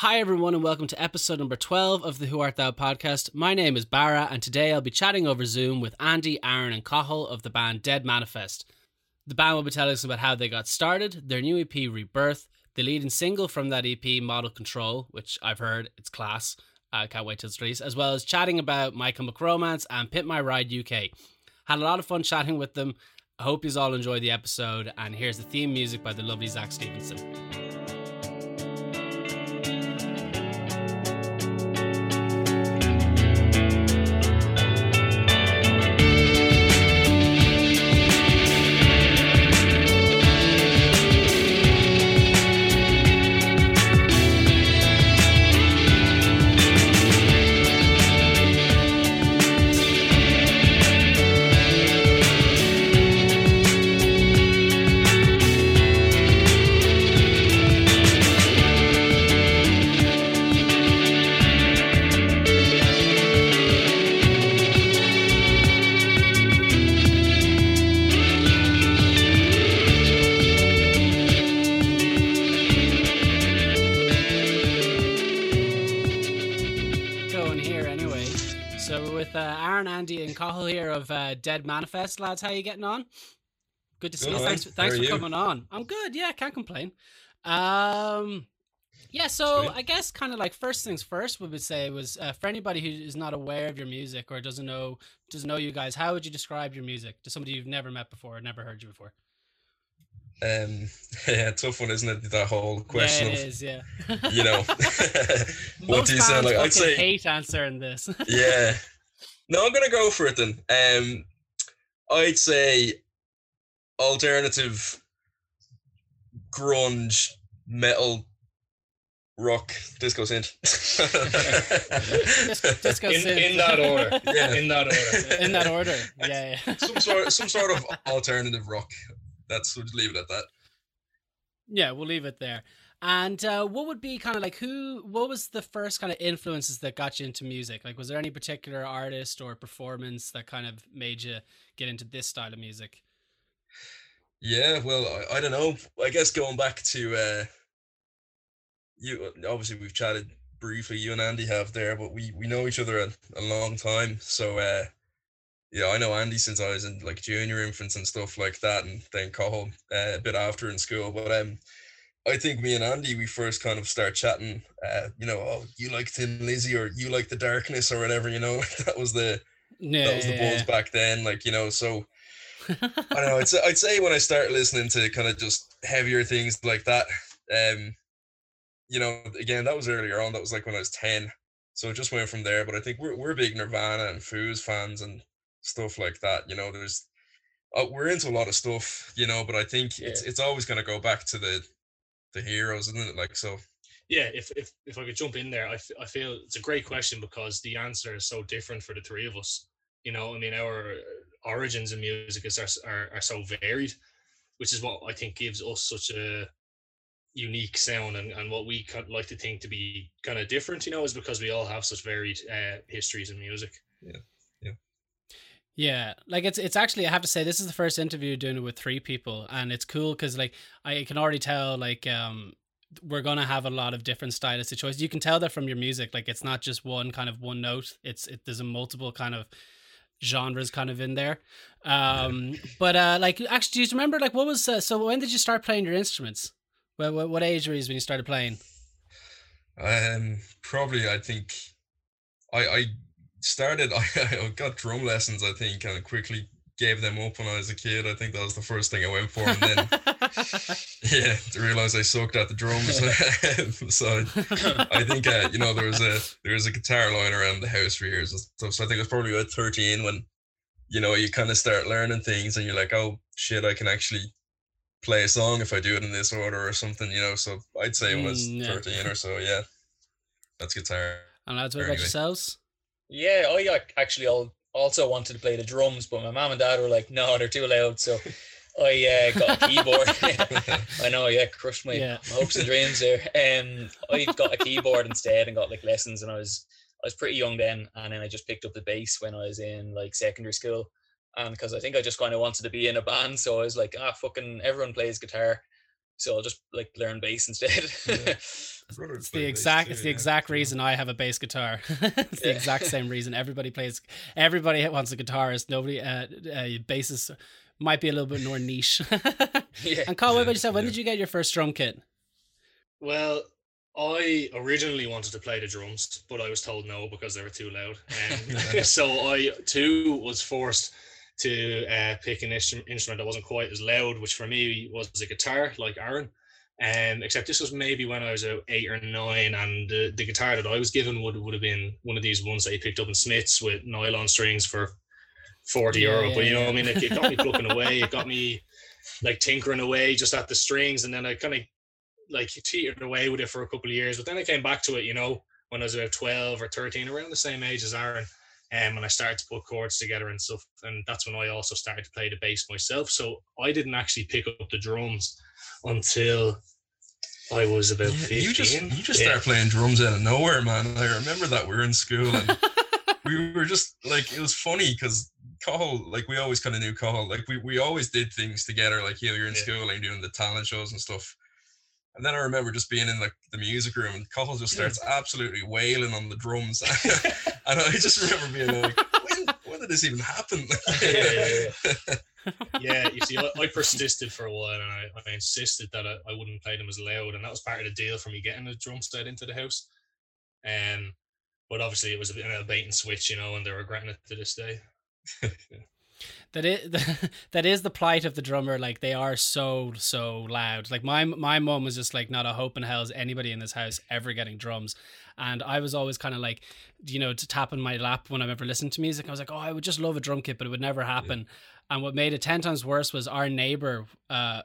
Hi, everyone, and welcome to episode number 12 of the Who Art Thou podcast. My name is Barra, and today I'll be chatting over Zoom with Andy, Aaron, and Cathal of the band Dead Manifest. The band will be telling us about how they got started, their new EP Rebirth, the leading single from that EP, Model Control, which I've heard it's class. I can't wait till it's released, as well as chatting about My Chemical Romance and Pimp My Ride UK. Had a lot of fun chatting with them. I hope you all enjoy the episode, and here's the theme music by the lovely Zach Stevenson. Dead Manifest, lads. How you getting on? Good to see good, you. Thanks, thanks for you? coming on. I'm good. Yeah, can't complain. Um, yeah. So Sweet. I guess kind of like first things first, we would say was uh, for anybody who is not aware of your music or doesn't know doesn't know you guys, how would you describe your music to somebody you've never met before or never heard you before? Um, yeah, tough one, isn't it? That whole question. Yeah, it of, is, yeah. you know, what do you sound like? I'd say hate answering this. yeah. No, I'm gonna go for it then. Um, I'd say alternative grunge metal rock disco synth. disco, in, synth. in that order. Yeah. In that order. In that order. Yeah, yeah. some sort some sort of alternative rock. That's we'll leave it at that. Yeah, we'll leave it there. And uh, what would be kind of like who? What was the first kind of influences that got you into music? Like, was there any particular artist or performance that kind of made you get into this style of music? Yeah, well, I, I don't know. I guess going back to uh, you, obviously we've chatted briefly. You and Andy have there, but we we know each other a, a long time. So uh, yeah, I know Andy since I was in like junior infants and stuff like that, and then Cathal uh, a bit after in school. But um I think me and Andy, we first kind of start chatting, uh, you know, oh, you like Thin Lizzy or you like the darkness or whatever, you know, that was the, yeah, that was the buzz back then. Like, you know, so I don't know. I'd say, I'd say when I start listening to kind of just heavier things like that, um, you know, again, that was earlier on. That was like when I was 10. So it just went from there. But I think we're, we're big Nirvana and Foos fans and stuff like that. You know, there's, uh, we're into a lot of stuff, you know, but I think yeah. it's, it's always going to go back to the, the heroes, isn't it? Like so. Yeah, if if if I could jump in there, I, f- I feel it's a great question because the answer is so different for the three of us. You know, I mean, our origins in music is are, are, are so varied, which is what I think gives us such a unique sound and, and what we like to think to be kind of different, you know, is because we all have such varied uh, histories in music. Yeah. Yeah, like it's it's actually I have to say this is the first interview doing it with three people, and it's cool because like I can already tell like um we're gonna have a lot of different stylistic choices. You can tell that from your music, like it's not just one kind of one note. It's it there's a multiple kind of genres kind of in there. Um, but uh, like actually, do you remember like what was uh, so when did you start playing your instruments? What what, what age were you when you started playing? Um, probably I think I I started I, got drum lessons i think and quickly gave them up when i was a kid. I think that was the first thing i went for. And then yeah to realize i sucked at the drums. So i think uh, you know there was a there was a guitar lying around the house for years so, so i think it was probably about 13 when you know you kind of start learning things and you're like oh shit i can actually play a song if i do it in this order or something you know? So i'd say it was mm, yeah. 13 or so yeah. That's guitar. And lads what about yourselves yeah, I actually also wanted to play the drums, but my mom and dad were like, "No, they're too loud." So I uh, got a keyboard. I know, yeah, crushed my, yeah. my hopes and dreams there. Um, I got a keyboard instead and got like lessons, and I was I was pretty young then, and then I just picked up the bass when I was in like secondary school, and because I think I just kind of wanted to be in a band, so I was like, ah, fucking everyone plays guitar, so I'll just like learn bass instead. Yeah. it's the exact too, it's the yeah, exact yeah. reason I have a bass guitar. it's the exact same reason everybody plays. Everybody wants a guitarist. Nobody uh, uh basses might be a little bit more niche. yeah. And Cathal, what about yourself? When did you get your first drum kit? Well, I originally wanted to play the drums, but I was told no because they were too loud. Um, so I too was forced to uh, pick an instrument, that wasn't quite as loud, which for me was a guitar, like Aaron. Um, except this was maybe when I was uh, eight or nine, and the, the guitar that I was given would would have been one of these ones that you picked up in Smiths with nylon strings for forty yeah, euro. Yeah, but you know, yeah. I mean, it, it got me plucking away. It got me like tinkering away just at the strings, and then I kind of like teetered away with it for a couple of years. But then I came back to it, you know, when I was about twelve or thirteen, around the same age as Aaron. Um, and I started to put chords together and stuff. And that's when I also started to play the bass myself. So I didn't actually pick up the drums until I was about yeah, 15. You just you just yeah. start playing drums out of nowhere, man. I remember that we were in school and we were just like it was funny because Cathal, like we always kind of knew Cathal. Like we, we always did things together, like you know, you're in yeah. school and doing the talent shows and stuff. And then I remember just being in like the music room and Cathal just starts absolutely wailing on the drums. and I just remember being like, when, when did this even happen? yeah, yeah, Yeah. you see, I, I, persisted for a while and I, I insisted that I, I, wouldn't play them as loud, and that was part of the deal for me getting the drum set into the house. Um, but obviously, it was a bit of a bait and switch, you know, and they're regretting it to this day. that is that is the plight of the drummer. Like they are so so loud. Like my my mom was just like not a hope in hell is anybody in this house ever getting drums. And I was always kind of like, you know, to tap in my lap when I'm ever listening to music. I was like, oh, I would just love a drum kit, but it would never happen. Yeah. And what made it ten times worse was our neighbor uh,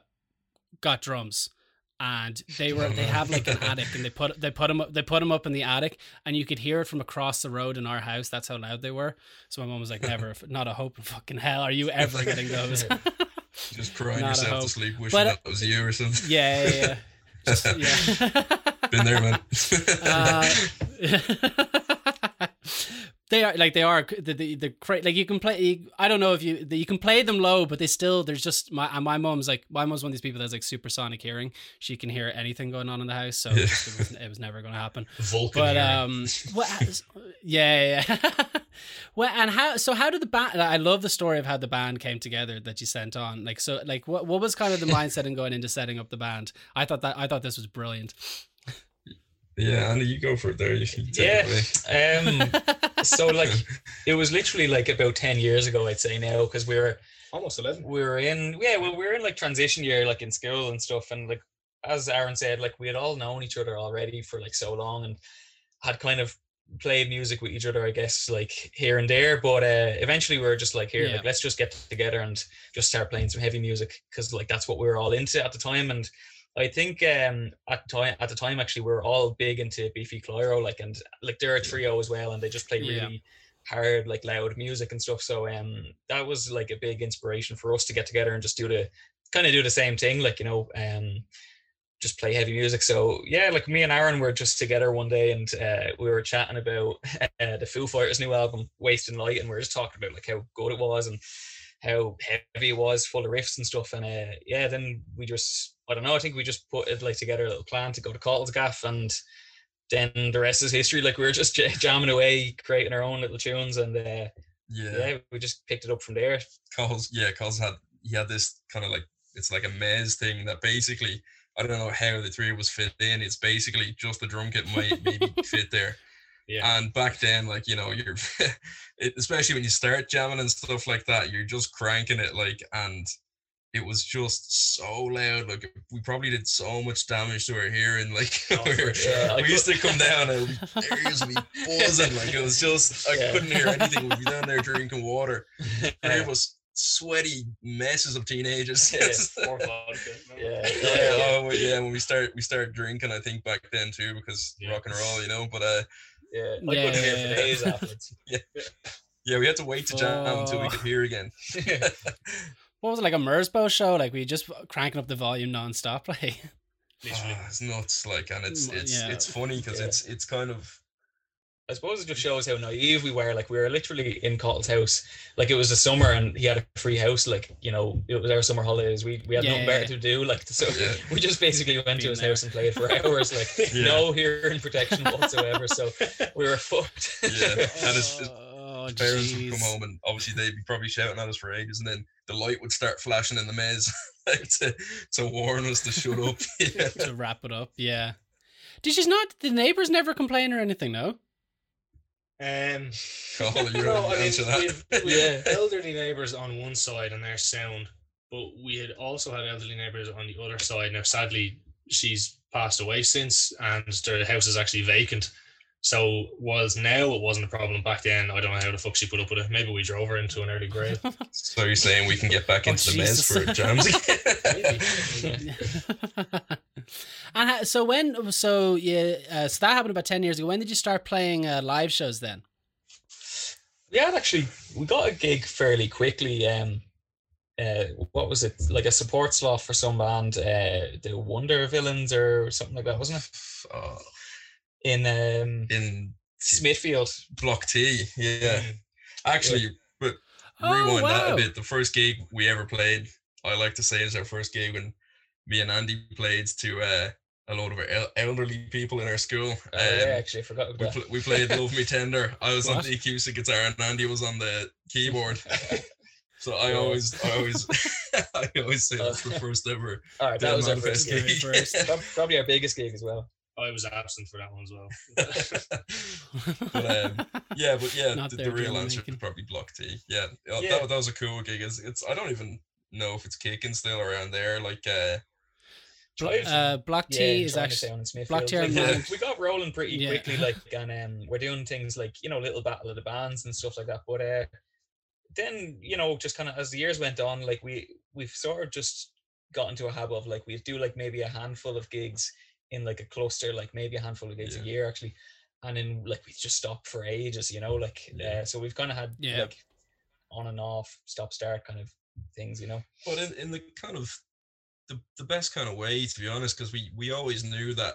got drums and they were they have like an attic and they put they put them up they put them up in the attic and you could hear it from across the road in our house. That's how loud they were. So my mom was like never not a hope in fucking hell are you ever getting those. Just crying not yourself to sleep wishing but, that was you or something. yeah yeah, yeah. Just, yeah. been there man. Uh, they are like they are the the, the like you can play. I don't know if you you can play them low, but they still there's just my my mom's like my mom's one of these people that's like supersonic hearing. She can hear anything going on in the house, so it, was, it, was, never going to happen. Vulcan but um, what? yeah, yeah. well, and how? So how did the band? I love the story of how the band came together that you sent on. Like so, like what what was kind of the mindset in going into setting up the band? I thought that I thought this was brilliant. Yeah, Andy, you go for it there. You yeah. Um, so like it was literally like about ten years ago, I'd say now, because we were almost eleven. We were in yeah, well, we were in like transition year, like in school and stuff, and like as Aaron said, like we had all known each other already for like so long, and had kind of played music with each other, I guess, like here and there. But uh, eventually, we were just like, here, yeah. like let's just get together and just start playing some heavy music because like that's what we were all into at the time, and I think um, at time at the time actually we are all big into Biffy Clyro, like and like they're a trio as well, and they just play really yeah. hard, like loud music and stuff. So um, that was like a big inspiration for us to get together and just do the kind of do the same thing, like you know, um, just play heavy music. So yeah, like me and Aaron were just together one day and uh, we were chatting about uh, the Foo Fighters' new album, Wasting Light, and we are just talking about like how good it was and how heavy it was, full of riffs and stuff. And uh, yeah, then we just, I don't know, I think we just put it like together a little plan to go to Cathals Gaff and then the rest is history. Like we were just jamming away, creating our own little tunes, and uh, yeah, yeah, we just picked it up from there. Cathals, yeah, Cathals had he had this kind of like it's like a maze thing that basically I don't know how the three us fit in. It's basically just the drum kit might maybe fit there. Yeah. And back then, like, you know, you're, it, especially when you start jamming and stuff like that, you're just cranking it, like, and it was just so loud. Like, we probably did so much damage to our hearing. Like, oh, we, we used to come down and used to be buzzing. Like, it was just, I yeah. couldn't hear anything. We'd be down there drinking water. And it was sweaty messes of teenagers. yeah, yeah, yeah, oh, yeah. When we start, we started drinking. I think back then too, because yeah. rock and roll, you know. But uh, yeah, I yeah, couldn't hear for days yeah. yeah, we had to wait to jam oh. until we could hear again. what was it like a Merzbow show? Like we just cranking up the volume non-stop, like. Oh, it's nuts, like, and it's it's yeah. it's funny because yeah. it's it's kind of I suppose it just shows how naive we were. Like we were literally in Cathal's house. Like it was the summer and he had a free house. Like, you know, it was our summer holidays. We we had Yeah, nothing yeah, better to do. Like so Yeah. we just basically went to his there. house and played for hours. Like Yeah. no hearing protection whatsoever. So we were fucked. Yeah. And it's, it's oh, parents would come home and obviously they'd be probably shouting at us for ages and then the light would start flashing in the maze like to, to warn us to shut up. Yeah. to wrap it up. Yeah. Did she's not? The neighbors never complain or anything, no? Um, Colin, you're no, on I mean, answer that. we've, we've Yeah. elderly neighbours on one side and they're sound, but we had also had elderly neighbours on the other side. Now, sadly, she's passed away since, and the house is actually vacant. So, whilst now it wasn't a problem back then, I don't know how the fuck she put up with it. Maybe we drove her into an early grave. So you're saying we can get back Oh, into the maze Jesus. for jams again? Maybe. and so when so yeah uh, so that happened about 10 years ago when did you start playing uh, live shows then Yeah, actually, we got a gig fairly quickly. Um, uh, what was it? Like a support slot for some band, uh, the Wonder Villains or something like that, wasn't it? Oh, In um, in Smithfield. Block T, yeah. Mm. Actually, but Oh, rewind that a bit. The first gig we ever played, I like to say, is our first gig when me and Andy played to uh, a lot of our el- elderly people in our school. Oh, yeah, Um, actually, I forgot about we, that. pl- we played Love Me Tender. I was on the acoustic guitar and Andy was on the keyboard. So I Yeah. always, I always, I always say that's the Oh. first ever. All right, that was our Manifest first Very gig. first. Probably our biggest gig as well. I was absent for that one as well. but um, yeah, but yeah, Not the, the real answer weekend. is probably Block T. Yeah, uh, Yeah. That, that was a cool gig. It's, it's I don't even know if it's kicking still around there. Like, uh, uh, block T yeah, is actually and Smithfield. Block T Like, are we- got rolling pretty Yeah. quickly, like, and um, we're doing things like you know, little battle of the bands and stuff like that. But uh, then you know, just kind of as the years went on, like we we've sort of just got into a habit of like we do like maybe a handful of gigs in like a cluster, like maybe a handful of gigs Yeah. a year actually, and then like we just stopped for ages, you know, like Yeah. uh, so we've kind of had Yeah. like on and off, stop start kind of things, you know. but in, in the kind of the, the best kind of way, to be honest, because we we always knew that,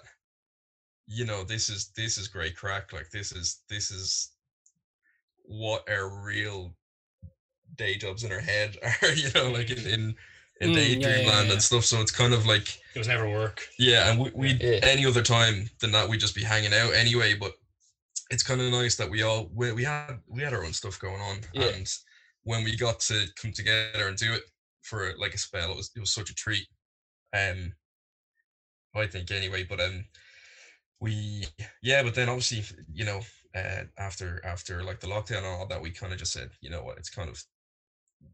you know, this is this is great crack. Like this is this is what our real day jobs in our head are. You know, like in in, in Mm, daydream yeah, land yeah. and stuff. So it's kind of like it was never work. Yeah, and we, we Yeah. any other time than that we'd just be hanging out anyway. But it's kind of nice that we all we, we had we had our own stuff going on, and when we got to come together and do it for like a spell, it was it was such a treat. Um, I think anyway. But um, we yeah, but then obviously you know uh after after like the lockdown and all that, we kind of just said you know what, it's kind of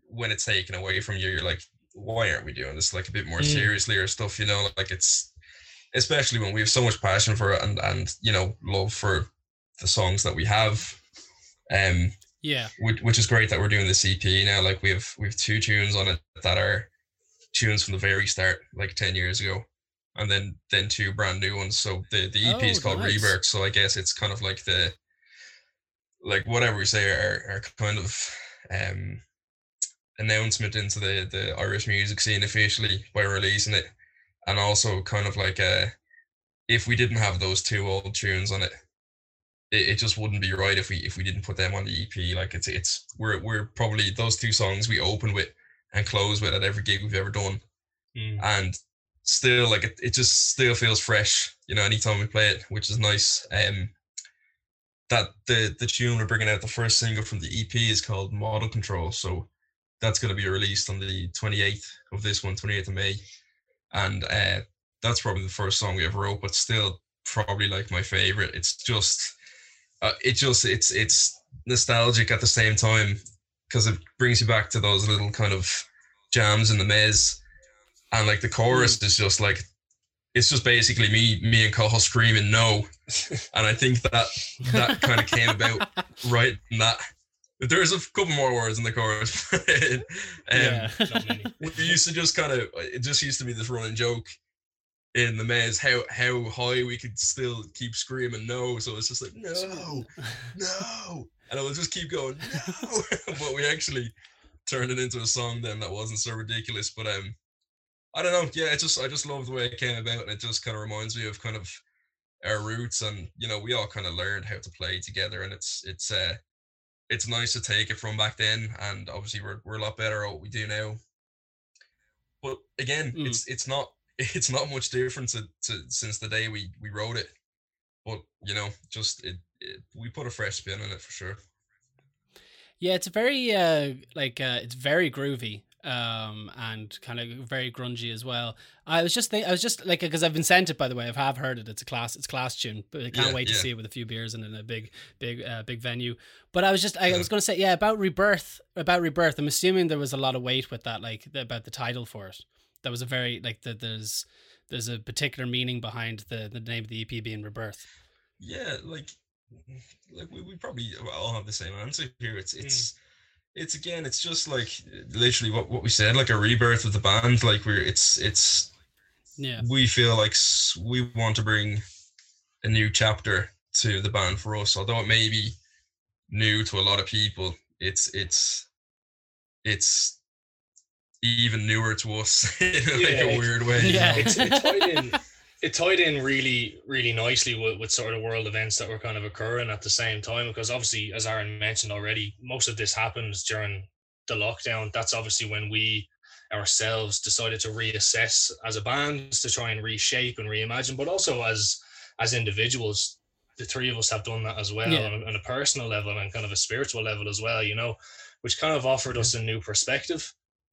when it's taken away from you, you're like, why aren't we doing this like a bit more Mm. seriously or stuff? You know, like it's especially when we have so much passion for it and and you know love for the songs that we have. Um, yeah which, which is great that we're doing the EP now. Like we have we have two tunes on it that are tunes from the very start, like ten years ago, and then then two brand new ones. So the the EP is Oh, called nice. Rebirth. So I guess it's kind of like the like whatever we say our, our kind of um announcement into the the Irish music scene officially by releasing it, and also kind of like uh if we didn't have those two old tunes on it, it, it just wouldn't be right if we if we didn't put them on the EP. Like it's it's we're we're probably those two songs we open with and close with at every gig we've ever done, Mm. and still like it, it just still feels fresh. You know, anytime we play it, which is nice. Um, that the the tune we're bringing out, the first single from the EP is called Model Control. So that's going to be released on the 28th of this one, 28th of May, and uh, that's probably the first song we ever wrote, but still probably like my favorite. It's just, uh, it just it's it's nostalgic at the same time because it brings you back to those little kind of jams in the maze, and like the chorus is just like. It's just basically me, me and Cathal screaming no, and I think that that kind of came about right in that. There's a couple more words in the chorus. um, yeah Not many. we used to just kind of it just used to be this running joke in the maze how how high we could still keep screaming no so it's just like no no and would just keep going. No but we actually turned it into a song then that wasn't so ridiculous but um i don't know. Yeah it just i just love the way it came about. And it just kind of reminds me of kind of our roots and you know we all kind of learned how to play together and it's it's uh it's nice to take it from back then and obviously we're, we're a lot better at what we do now. But again mm. it's it's not it's not much different to, to since the day we we wrote it. But you know just it we put a fresh spin on it for sure yeah it's very uh like uh it's very groovy um, and kind of very grungy as well. I was just think I was just like because I've been sent it by the way. I have heard it. It's a class. It's class tune, but I can't yeah, wait to see it with a few beers and in a big, big, uh, big venue. But I was just I, I was going to say yeah about rebirth. About rebirth. I'm assuming there was a lot of weight with that, like the, about the title for it. That was a very like the, there's there's a particular meaning behind the the name of the EP being rebirth. Yeah, like like we, we probably all have the same answer here. It's it's. Mm it's again it's just like literally what, what we said like a rebirth of the band. Like we're it's it's yeah. we feel like we want to bring a new chapter to the band for us. Although it may be new to a lot of people it's it's it's even newer to us in like yeah, a weird way yeah. it's, it's tied in it tied in really, really nicely with, with sort of world events that were kind of occurring at the same time. Because obviously, as Aaron mentioned already, most of this happens during the lockdown. That's obviously when we ourselves decided to reassess as a band to try and reshape and reimagine, but also as as individuals. The three of us have done that as well yeah. on, on a personal level and kind of a spiritual level as well, you know, which kind of offered us a new perspective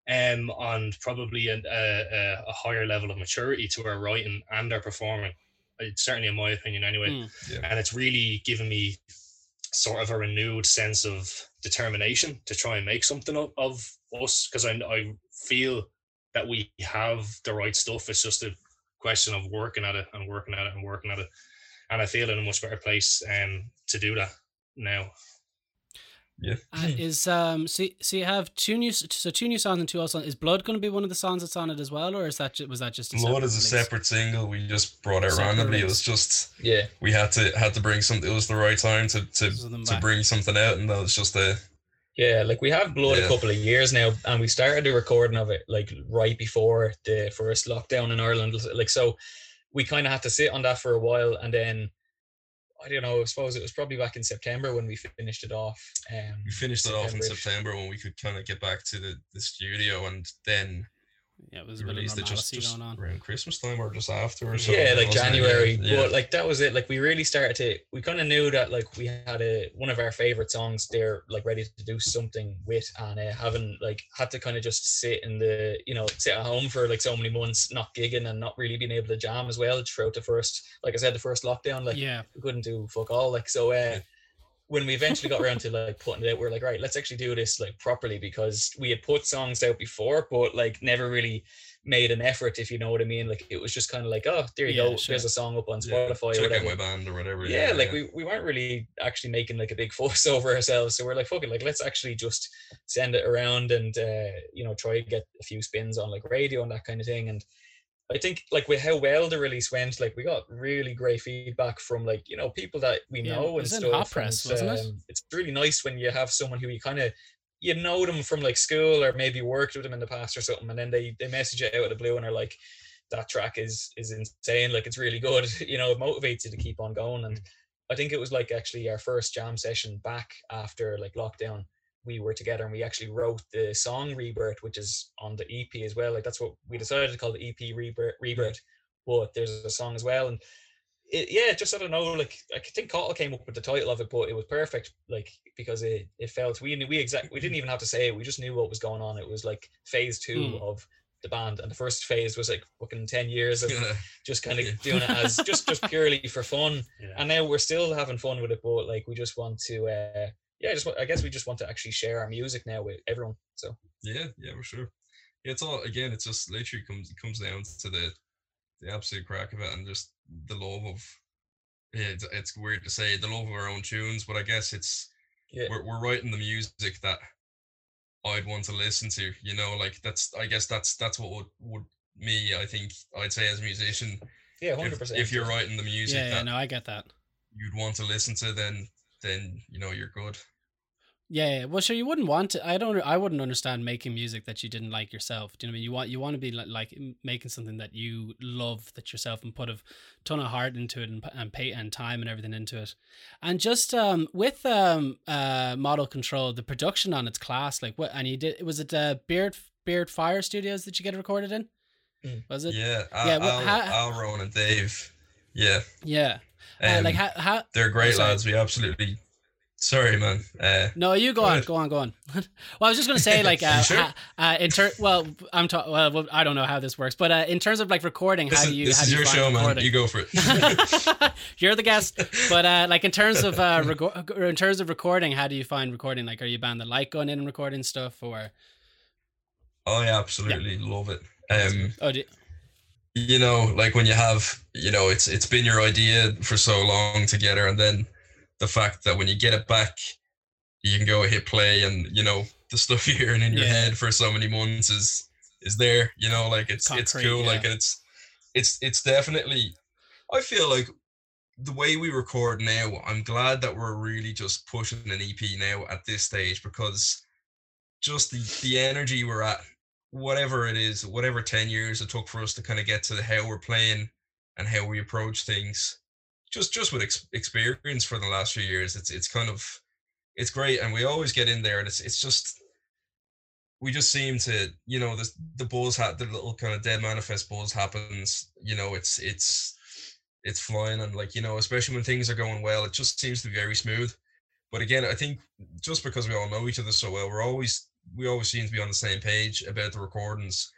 um, and probably a, a, a, higher level of maturity to our writing and our performing. It's certainly in my opinion, anyway. Mm, yeah. And it's really given me sort of a renewed sense of determination to try and make something of, of us because I, I feel that we have the right stuff. It's just a question of working at it and working at it and working at it. And I feel in a much better place um, to do that now. Yeah. Uh, is um so so you have two new so two new songs and two old songs. Is Blood going to be one of the songs that's on it as well, or is that was that just a Blood is a separate single we just brought out randomly. It was just yeah we had to had to bring something. It was the right time to to to bring something out, and that was just a yeah. Like we have Blood yeah. a couple of years now, and we started the recording of it like right before the first lockdown in Ireland. Like so, we kind of had to sit on that for a while, and then I don't know. I suppose it was probably back in September when we finished it off. Um, we finished it off in September when we could kind of get back to the, the studio, and then yeah, it was a bit of just, just going on around Christmas time or just after or something. Yeah, like January. Yeah. But like that was it. Like we really started to we kind of knew that like we had a one of our favorite songs there like ready to do something with and uh, having like had to kind of just sit in the you know sit at home for like so many months not gigging and not really being able to jam as well throughout the first like I said the first lockdown like yeah we couldn't do fuck all like so uh when we eventually got around to like putting it out, we are like, right, let's actually do this like properly because we had put songs out before, but like never really made an effort, if you know what I mean. Like it was just kind of like, oh, there you yeah, go, sure. there's a song up on Spotify. Yeah, check out my band or whatever. Yeah, yeah like We, we weren't really actually making like a big fuss over ourselves. So we're like, fuck it, like let's actually just send it around and uh, you know, try to get a few spins on like radio and that kind of thing. And I think like with how well the release went, like we got really great feedback from like you know people that we yeah, know and stuff. Hot press, and, wasn't um, it? It's really nice when you have someone who you kind of you know them from like school or maybe worked with them in the past or something, and then they they message it out of the blue and are like, that track is is insane, like it's really good. You know, it motivates you to keep on going. And I think it was like actually our first jam session back after like lockdown we were together and we actually wrote the song Rebirth, which is on the EP as well. Like that's what we decided to call the EP Rebirth. Rebirth. But there's a song as well, and it, yeah, just I don't know. Like I think Cathal came up with the title of it, but it was perfect. Like because it it felt we knew we exact we didn't even have to say it. We just knew what was going on. It was like phase two mm. of the band, and the first phase was like fucking ten years of just kind of doing it as just just purely for fun. Yeah. And now we're still having fun with it, but like we just want to. uh yeah, I just I guess we just want to actually share our music now with everyone. So yeah, yeah, for sure. Yeah, it's all again. It just literally comes it comes down to the the absolute crack of it and just the love of. Yeah, it's, it's weird to say the love of our own tunes, but I guess it's yeah. we're we're writing the music that I'd want to listen to. You know, like that's I guess that's that's what would would me I think I'd say as a musician. Yeah, hundred percent. If you're writing the music, yeah, yeah, no, I get that. You'd want to listen to, then then you know you're good. Yeah, yeah. Well, sure. You wouldn't want to. I don't. I wouldn't understand making music that you didn't like yourself. Do you know what I mean? You want you want to be like, like making something that you love that yourself and put a ton of heart into it and and pay and time and everything into it. And just um with um uh model control, the production on its class. Like what? And you did. Was it uh Beard Beard Fire Studios that you get it recorded in? Mm. Was it? Yeah. Al, yeah. Well, Al, how, Al Ron and Dave. Yeah. Yeah. Um, uh, like how, how they're great oh, lads. We absolutely Sorry, man. Uh, no, you go on, go on, go on. well, I was just gonna say, like, uh, sure? uh, in ter- well, I'm talking. Well, I don't know how this works, but uh, in terms of like recording, this how is, do you? This is your show, recording? man. You go for it. You're the guest, but uh, like in terms of uh, rec- in terms of recording, how do you find recording? Like, are you band that like going in and recording stuff, or? Oh yeah, absolutely yeah. love it. Um, oh, do you-, you know, like when you have, you know, it's it's been your idea for so long together, and then the fact that when you get it back, you can go hit play and you know the stuff you're hearing in your yeah. head for so many months is is there. You know, like it's Concrete, it's cool. Yeah. Like it's it's it's definitely. I feel like the way we record now, I'm glad that we're really just pushing an EP now at this stage because just the the energy we're at, whatever it is, whatever ten years it took for us to kind of get to the how we're playing and how we approach things just just with ex- experience for the last few years, it's it's kind of it's great, and we always get in there, and it's it's just we just seem to you know the the buzz hat the little kind of dead manifest balls happens. You know, it's it's it's flying, and like you know, especially when things are going well, it just seems to be very smooth. But again, I think just because we all know each other so well, we're always we always seem to be on the same page about the recordings,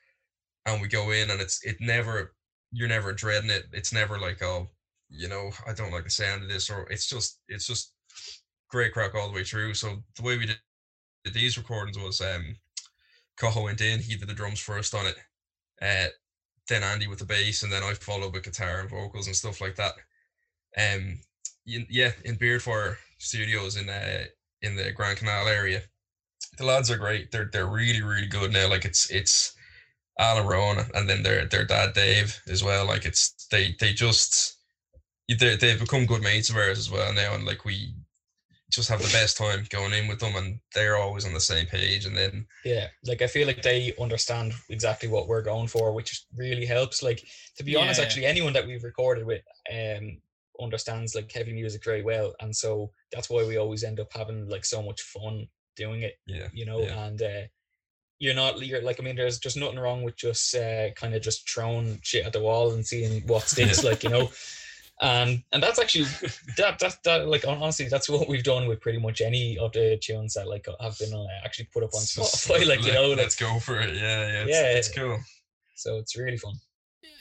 and we go in, and it's it never you're never dreading it. It's never like oh you know, I don't like the sound of this, or it's just it's just great crack all the way through. So the way we did these recordings was um Cathal went in, he did the drums first on it, uh, then Andy with the bass, and then I followed with guitar and vocals and stuff like that. Um, yeah, in Beardfire Studios in uh in the Grand Canal area, the lads are great. They're they're really really good now. Like it's it's Alan Rowan and then their their dad Dave as well. Like it's they they just they they've become good mates of ours as well now, and like we just have the best time going in with them and they're always on the same page and then yeah like i feel like they understand exactly what we're going for which really helps like to be yeah, honest actually anyone that we've recorded with um understands like heavy music very well and so that's why we always end up having like so much fun doing it yeah you know yeah. and uh you're not you're like i mean there's just nothing wrong with just uh kind of just throwing shit at the wall and seeing what sticks like you know and and that's actually that that that like honestly that's what we've done with pretty much any of the tunes that like have been uh, actually put up on Spotify like you know like, let's go for it. Yeah yeah it's, yeah. it's cool. So it's really fun.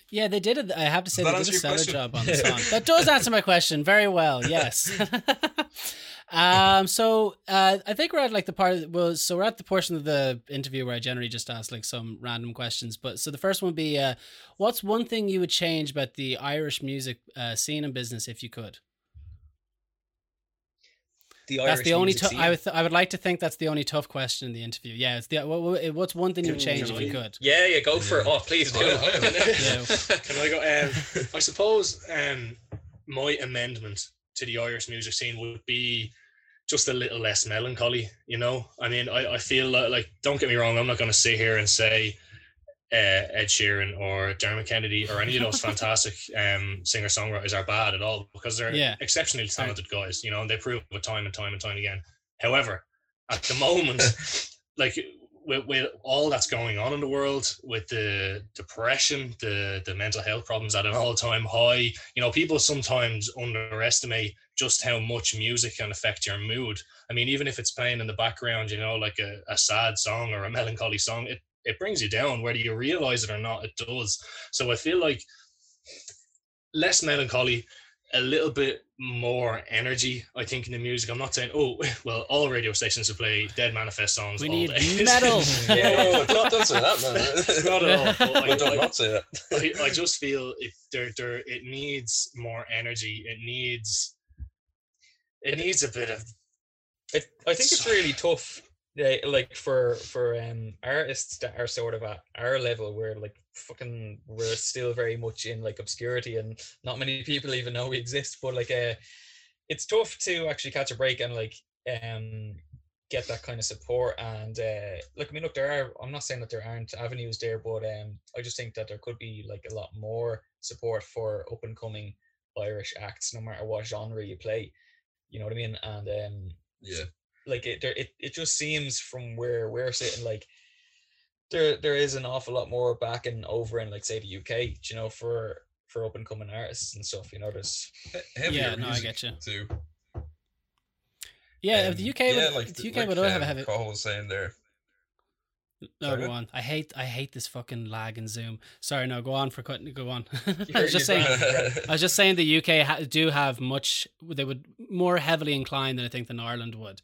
Yeah they did it I have to say they did a stellar job on the song. That does answer my question very well yes um, so uh, I think we're at like the part of, well, so we're at the portion of the interview where I generally just ask like some random questions. But so the first one would be, uh, what's one thing you would change about the Irish music uh, scene and business if you could? The Irish, that's the only. T- I would. Th- I would like to think that's the only tough question in the interview. Yeah, it's the. What, what's one thing you'd change if you could? Yeah, yeah, go for it. Oh, please do. yeah. Can I go? Um, I suppose um, my amendment to the Irish music scene would be just a little less melancholy, you know. I mean, I, I feel like, like don't get me wrong, I'm not going to sit here and say uh, Ed Sheeran or Dermot Kennedy or any of those fantastic um, singer songwriters are bad at all because they're yeah. exceptionally talented guys, you know, and they prove it time and time and time again. However, at the moment, like with, with all that's going on in the world, with the depression, the the mental health problems at an all time high, you know, people sometimes underestimate just how much music can affect your mood. I mean, even if it's playing in the background, you know, like a, a sad song or a melancholy song, it it brings you down, whether you realize it or not, it does. So I feel like less melancholy, a little bit more energy, I think, in the music. I'm not saying, oh, well, all radio stations will play Dead Manifest songs. We need day. metal. yeah, no, don't say that, man. not at all. I, don't I, not say that. I, I just feel it there, there, it needs more energy. It needs, it needs a bit of. It, I think it's really tough yeah, like for for um artists that are sort of at our level where like fucking we're still very much in like obscurity and not many people even know we exist but like uh it's tough to actually catch a break and like um get that kind of support. And uh, look, I mean, look, there are. I'm not saying that there aren't avenues there, but um, I just think that there could be like a lot more support for up and coming Irish acts, no matter what genre you play. You know what I mean? And um, yeah, like it, there, it, it just seems from where we're sitting, like there, there is an awful lot more backing over in, like, say, the UK. You know, for for up and coming artists and stuff. You know, there's yeah, no, I get you too. Yeah, um, the UK, yeah, would, like the, UK like, would um, have a heavy. Cole was saying there. No, go on. I hate I hate this fucking lag in Zoom. Sorry, no, go on for cutting. Go on. I was just saying. I was just saying the UK ha- do have much. They would more heavily inclined than I think than Ireland would.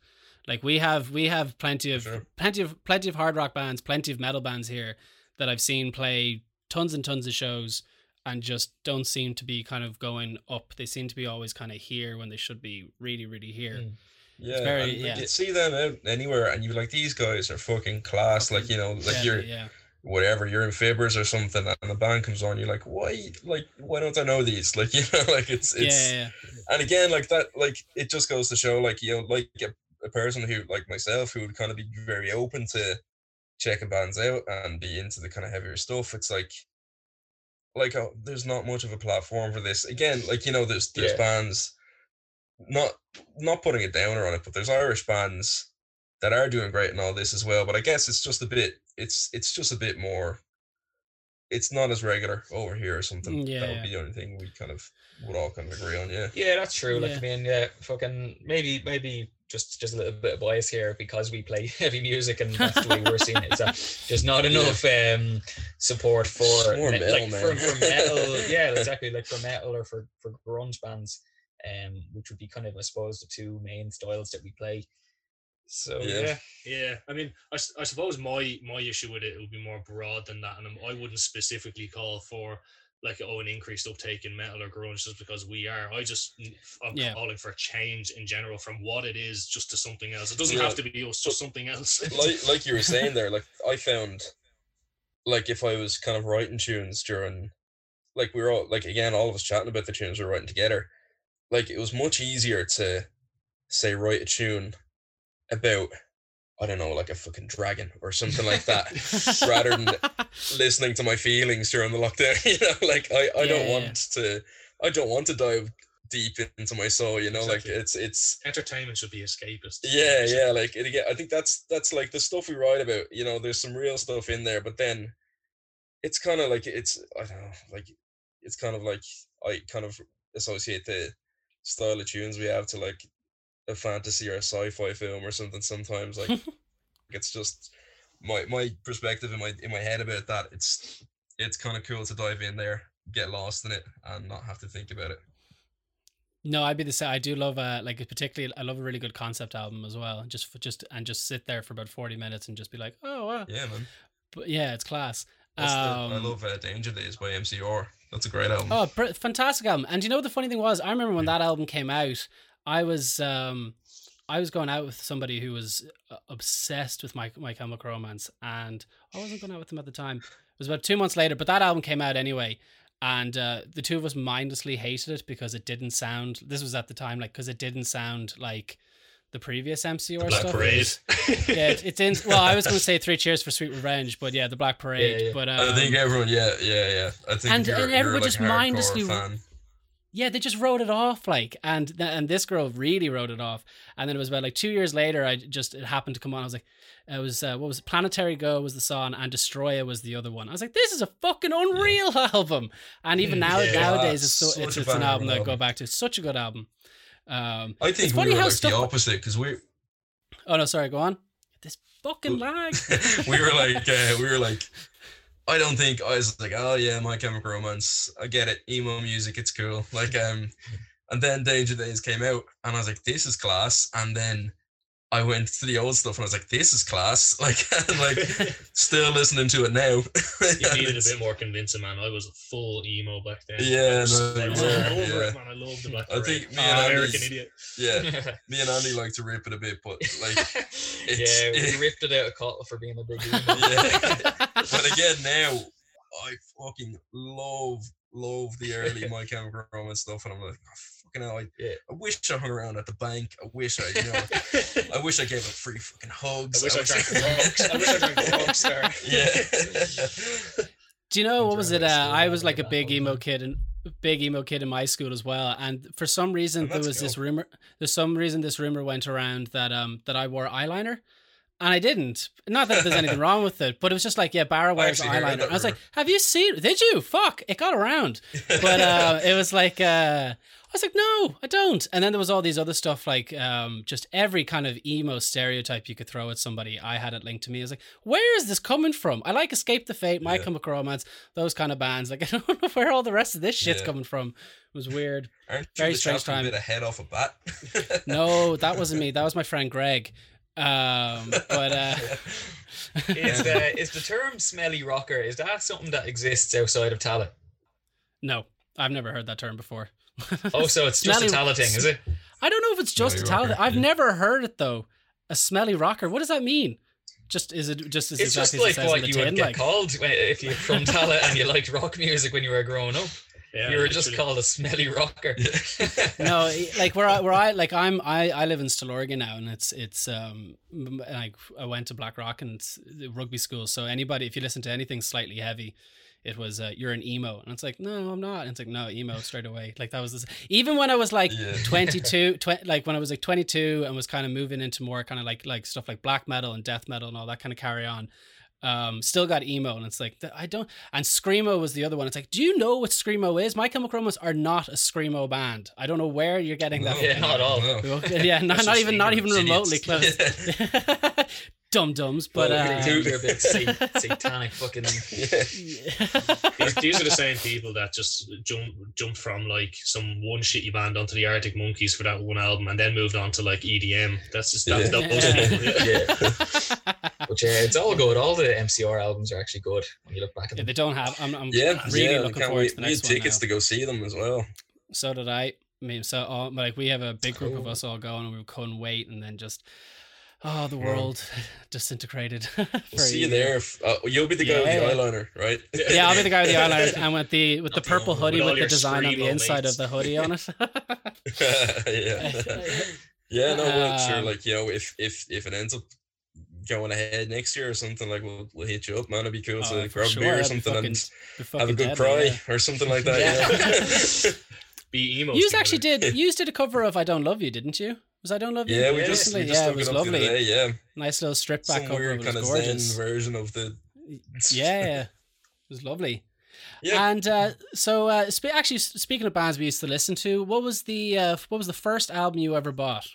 Like we have we have plenty of sure. plenty of plenty of hard rock bands, plenty of metal bands here that I've seen play tons and tons of shows and just don't seem to be kind of going up. They seem to be always kind of here when they should be really really here. Mm. Yeah, very, yeah. you see them out anywhere, and you're like, these guys are fucking class. Like you know, like you're yeah. whatever, you're in Fibbers or something, and the band comes on, you're like, why, like, why don't I know these? Like you know, like it's it's. Yeah, yeah. And again, like that, like it just goes to show, like you know, like a, a person who, like myself, who would kind of be very open to checking bands out and be into the kind of heavier stuff. It's like like oh, there's not much of a platform for this. Again, like you know, there's there's yeah. bands not not putting a downer on it, but there's Irish bands that are doing great and all this as well. But I guess it's just a bit it's it's just a bit more it's not as regular over here or something. Yeah, that would be the only thing we kind of would all kind of agree on. Yeah. Yeah, that's true. Like I mean, yeah, fucking maybe maybe just just a little bit of bias here because we play heavy music and that's the way we're seeing it. So there's not enough yeah. um support for More metal, like for, for metal. yeah, exactly. Like for metal or for for grunge bands um, which would be kind of, I suppose, the two main styles that we play. So yeah, yeah. yeah. I mean, I, I suppose my my issue with it would be more broad than that, and I wouldn't specifically call for like oh an increased uptake in metal or grunge just because we are. I just I'm yeah. calling for a change in general from what it is just to something else. It doesn't yeah. have to be us, just something else. like like you were saying there, like I found like if I was kind of writing tunes during like we were all like again all of us chatting about the tunes we are writing together like it was much easier to say write a tune about I don't know, like a fucking dragon or something like that, rather than listening to my feelings during the lockdown. You know, like I, I yeah, don't want yeah. to I don't want to dive deep into my soul, you know, exactly. like it's it's entertainment should be escapist. Yeah, yeah. Like it, again, I think that's that's like the stuff we write about, you know, there's some real stuff in there, but then it's kind of like it's I don't know, like it's kind of like I kind of associate the style of tunes we have to like a fantasy or a sci-fi film or something sometimes like it's just my my perspective in my in my head about that it's it's kind of cool to dive in there get lost in it and not have to think about it no i'd be the same i do love a like particularly i love a really good concept album as well just just and just sit there for about 40 minutes and just be like oh wow yeah man but yeah it's class um, the, I um, love uh, Danger Days by MCR. That's a great album. Oh, fantastic album! And you know what the funny thing was, I remember when that album came out, I was um, I was going out with somebody who was uh, obsessed with my my Chemical Romance, and I wasn't going out with them at the time. It was about two months later, but that album came out anyway, and uh, the two of us mindlessly hated it because it didn't sound. This was at the time, like because it didn't sound like the previous MCR Black stuff. Parade. yeah, it, it's in. Well, I was going to say Three Cheers for Sweet Revenge, but yeah, the Black Parade. Yeah, yeah. But um, I think everyone, yeah, yeah, yeah. I think and, and everyone just like mindlessly. Fan. Yeah, they just wrote it off, like, and and this girl really wrote it off. And then it was about like two years later, I just it happened to come on. I was like, it was uh, what was it? Planetary Go was the song, and Destroya was the other one. I was like, this is a fucking unreal yeah. album. And even now yeah, nowadays, it's so, it's, it's an album that I go back to. It's such a good album. Um, I think we were like the opposite because we Oh no, sorry. Go on. This fucking lag. we were like, uh, we were like, I don't think I was like, oh yeah, My Chemical Romance. I get it, emo music, it's cool. Like, um, and then Danger Days came out, and I was like, this is class. And then I went to the old stuff and I was like, this is class. Like, like still listening to it now. you needed a bit more convincing, man. I was a full emo back then. Yeah, no, oh, I was yeah, over yeah. it, man. I love the Black I think me and oh, American Idiot. Yeah, me and Andy like to rip it a bit, but like, yeah, we it, ripped it out of Cathal for being a big emo. yeah, but again, now I fucking love, love the early My Chemical Romance stuff, and I'm like, oh, fucking hell, I, yeah. I wish I hung around at the bank. I wish I, you know, I wish I gave a free fucking hugs. I wish I, I drank the rocks. I wish I drank the rockstar. Yeah. Do you know what was it? Uh, I was like a big emo kid and big emo kid in my school as well. And for some reason, oh, there was cool. this rumor. There's some reason this rumor went around that um that I wore eyeliner and I didn't. Not that there's anything wrong with it, but it was just like, yeah, Barra wears eyeliner. I was like, have you seen? Did you? Fuck, it got around. But uh, it was like, uh, I was like, no, I don't. And then there was all these other stuff, like um, just every kind of emo stereotype you could throw at somebody. I had it linked to me. I was like, where is this coming from? I like Escape the Fate, My yeah. Chemical Romance, those kind of bands. Like, I don't know where all the rest of this shit's yeah. coming from. It was weird. Aren't Very strange time. A head off a bat. no, that wasn't me. That was my friend Greg. Um, but uh, is the is the term "smelly rocker" is that something that exists outside of Tallaght? No, I've never heard that term before. oh, so it's just a Tallaght thing, is it? I don't know if it's just smelly a Tallaght. I've never heard it though. A smelly rocker. What does that mean? Just is it just is it's exactly just like what you tin, would get like? called if you're from Tallaght and you liked rock music when you were growing up. Yeah, you were just called a smelly rocker. no, like where I where I like I'm I I live in Stillorgan now, and it's it's um like I went to Blackrock and rugby school. So anybody, if you listen to anything slightly heavy, it was uh, you're an emo, and it's like no, I'm not. And it's like no, emo straight away. Like that was this. Even when I was like yeah. 22, tw- like when I was like 22 and was kind of moving into more kind of like like stuff like black metal and death metal and all that kind of carry on um, still got emo, and it's like I don't. And screamo was the other one. It's like, do you know what screamo is? My Chemical Romance are not a screamo band. I don't know where you're getting that. No, yeah, not at all. No. Yeah, not, not even not even remotely close. dum dums, but uh, you're a bit satanic fucking. these, these are the same people that just jump jumped from like some one shitty band onto the Arctic Monkeys for that one album, and then moved on to like EDM. That's just that, yeah. that, those people. Yeah. But yeah, it's all good. All the MCR albums are actually good when you look back at them. Yeah, they don't have. I'm, I'm yeah, really yeah, looking forward to the next one. tickets now. to go see them as well. So did I. I mean, so all, like we have a big group of us all going, and we couldn't wait, and then just oh, the world disintegrated. we'll see you there. Uh, you'll be the guy yeah. with the eyeliner, right? Yeah, I'll be the guy with the eyeliner and with the with the purple hoodie with, with the design on the inside mates. of the hoodie on it. yeah. yeah, no, well, sure. Um, like you know, if if if it ends up going ahead next year or something, like we'll, we'll hit you up, man. It'd be cool oh, to grab sure. beer or something fucking, and have a good cry yeah. or something like that. Yeah. be emo. You actually did. You did a cover of "I Don't Love You," didn't you? Was I Don't Love You? Yeah, we just, we just yeah, it was lovely. Day, yeah, nice little strip back Some cover. Weird kind of gorgeous. Zen version of the. yeah, it was lovely. Yeah. And uh, so, uh, sp- actually, speaking of bands we used to listen to, what was the uh, what was the first album you ever bought?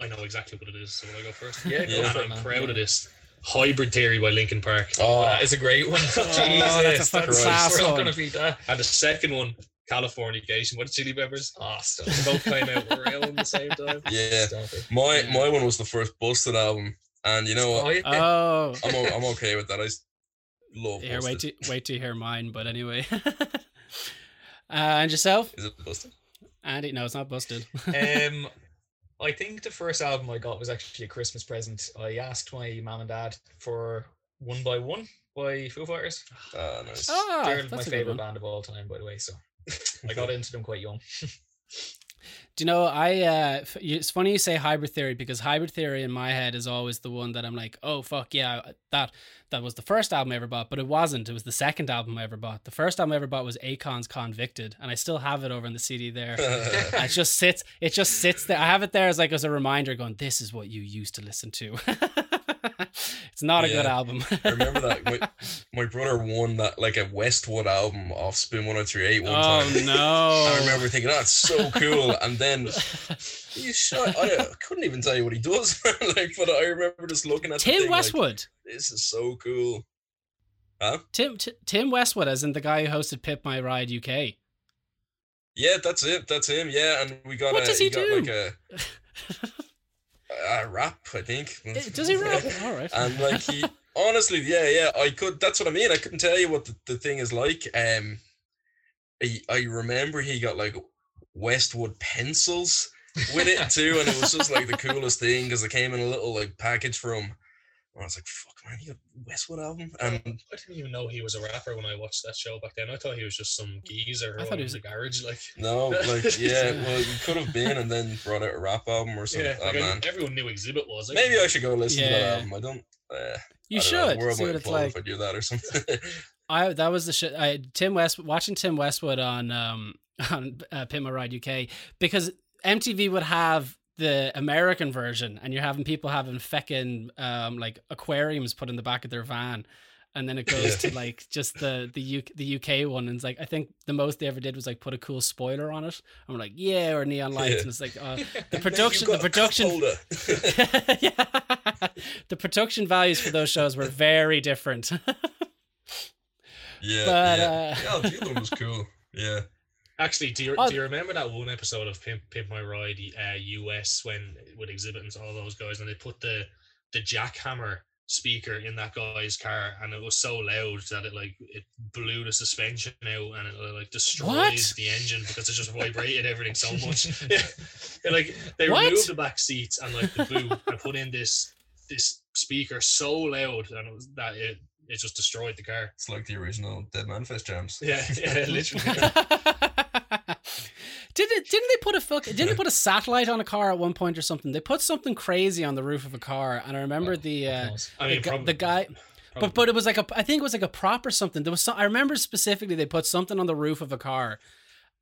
I know exactly what it is. So will I go first? Yeah, go yeah. for I'm proud of this. Hybrid Theory by Linkin Park. Oh, that is a great one. oh, Jesus, that's a fucking class one. Gonna beat that. And the second one, Californication with Chili Peppers. Oh, stop. They both came out around the same time. Yeah, my yeah. my one was the first Busted album, and you know what? Oh, yeah. oh. I'm I'm okay with that. I love. Here, wait to wait to hear mine. But anyway, uh, and yourself? Is it Busted? Andy, no, it's not Busted. um, I think the first album I got was actually a Christmas present. I asked my mom and dad for One by One by Foo Fighters. Oh, nice. Oh, They're my favorite band of all time, by the way. So I got into them quite young. Do you know I? Uh, it's funny you say hybrid theory because hybrid theory in my head is always the one that I'm like, oh fuck yeah, that that was the first album I ever bought, but it wasn't. It was the second album I ever bought. The first album I ever bought was Akon's Konvicted, and I still have it over in the CD there. it just sits. It just sits there. I have it there as like as a reminder, going, "This is what you used to listen to." it's not a good album. I remember that my, my, brother won that like a Westwood album off Spin 1038 one oh, time. Oh no. I remember thinking, oh, that's so cool. And then he shot I, I, couldn't even tell you what he does. like, but I remember just looking at Tim thing, Westwood. Like, this is so cool. Huh? Tim T- Tim Westwood, isn't the guy who hosted Pimp My Ride UK. Yeah, that's it. That's him. Yeah, and we got what a, does he, he do? like a uh, rap, I think. Does he rap? All right. and like he, honestly, yeah, yeah, I could. That's what I mean. I couldn't tell you what the, the thing is like. Um, I, I remember he got like Westwood pencils with it too, and it was just like the coolest thing because it came in a little like package from I was like, "Fuck, man, you got Westwood album." And I didn't even know he was a rapper when I watched that show back then. I thought he was just some geezer I thought he was a garage. Like, no, like yeah, well, you could have been, and then brought out a rap album or something. yeah, Oh, like I- man. everyone knew Xzibit was. Like, Maybe I should go listen to that album. I don't. Uh, You I don't know, should the world see might what it's like. if I do that or something. I that was the shit. I Tim West watching Tim Westwood on um on uh, Pimp My Ride UK because MTV would have the American version, and you're having people having feckin' um like aquariums put in the back of their van. And then it goes to like just the the U- the UK one, and it's like I think the most they ever did was like put a cool spoiler on it. We're like, yeah, or neon lights, Yeah. and it's like uh, the production, the production, yeah. the production values for those shows were very different. yeah, But, yeah. uh, yeah, the other one was cool. Yeah, Actually, do you, Oh. do you remember that one episode of Pimp, Pimp My Ride uh, US when with Xzibit and all those guys, and they put the the jackhammer speaker in that guy's car, and it was so loud that it like it blew the suspension out, and it like destroyed What? the engine because it just vibrated everything so much. yeah, And, like they What? removed the back seats and like the boot and put in this this speaker so loud, and it was that it it just destroyed the car. it's like the original Dead Manifest jams. Yeah, yeah, literally. didn't didn't they put a fuck didn't they put a satellite on a car at one point or something? They put something crazy on the roof of a car, and I remember Oh, the uh, I the, mean, gu- probably, the guy. probably. But but it was like a I think it was like a prop or something. There was some I remember specifically they put something on the roof of a car.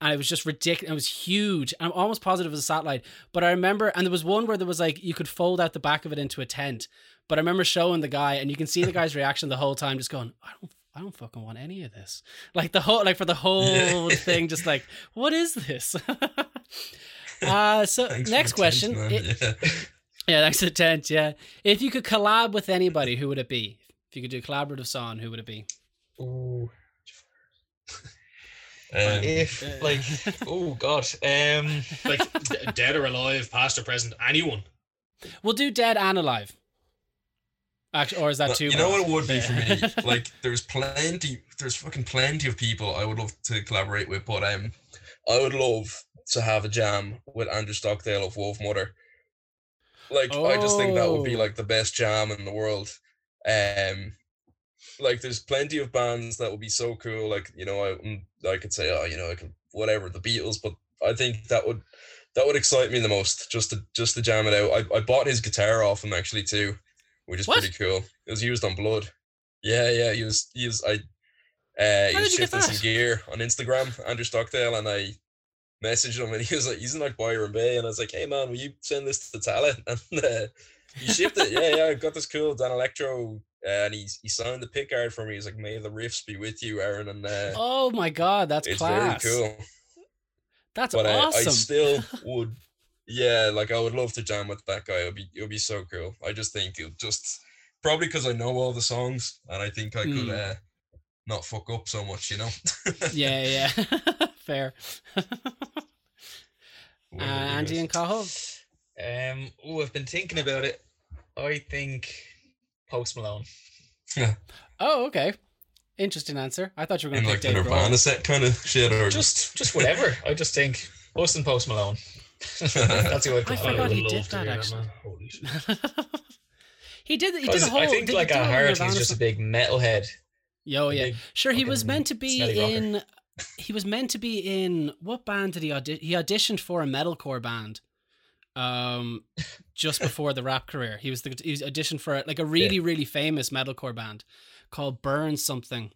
And it was just ridiculous. It was huge. I'm almost positive it was a satellite. But I remember, and there was one where there was like you could fold out the back of it into a tent. But I remember showing the guy, and you can see the guy's reaction the whole time, just going, "I don't, I don't fucking want any of this." Like the whole, like for the whole thing, just like, what is this? uh so Thanks next the question. tent. It- yeah. yeah, thanks to the tent. Yeah, if you could collab with anybody, who would it be? If you could do a collaborative song, who would it be? Ooh, Um, if Uh, like, oh god, um, like d- dead or alive, past or present, anyone. We'll do dead and alive. Actually, or is that No, too? you know what it would be for me? Like, there's plenty, there's fucking plenty of people I would love to collaborate with, but um, I would love to have a jam with Andrew Stockdale of Wolfmother. Like, I just think that would be Oh. like the best jam in the world. Um, like, there's plenty of bands that would be so cool. Like, you know, I mm, I could say, oh, you know, I could whatever the Beatles, but I think that would that would excite me the most just to just to jam it out. I, I bought his guitar off him actually too, which is What? pretty cool. It was used on Blood. Yeah, yeah, he was he was I uh he was did you get shifting some gear on Instagram, Andrew Stockdale, and I messaged him and he was like he's in like Byron Bay and I was like, Hey man, will you send this to Tallaght? And uh, he shipped it. Yeah, yeah, I got this cool Danelectro uh, and he he signed the pick card for me. He's like, May the riffs be with you, Aaron, and uh Oh my god, that's it's class. very cool. That's But uh, I, I still would, yeah, like I would love to jam with that guy. It'll be it'd be so cool. I just think it just probably because I know all the songs and I think I could Mm. uh, not fuck up so much, you know. yeah, yeah, fair. uh, What would you Andy and Cathal. um, oh, I've been thinking about it. I think Post Malone. Yeah. oh, okay. Interesting answer. I thought you were going to like pick the Dave Grohl. Nirvana set kind of shit, or Just, just whatever. I just think us and Post Malone. That's who I'd I forgot for. he would did that, actually. man. Holy shit. he did. He did a whole. I think did like do at a heart, Nirvana he's just a song? big metalhead. Yo, yeah. big Sure, he was meant to be in. He was meant to be in what band did he audition? He auditioned for a metalcore band. Um, just before the rap career, he was the he was auditioned for like a really really famous metalcore band called Burn something.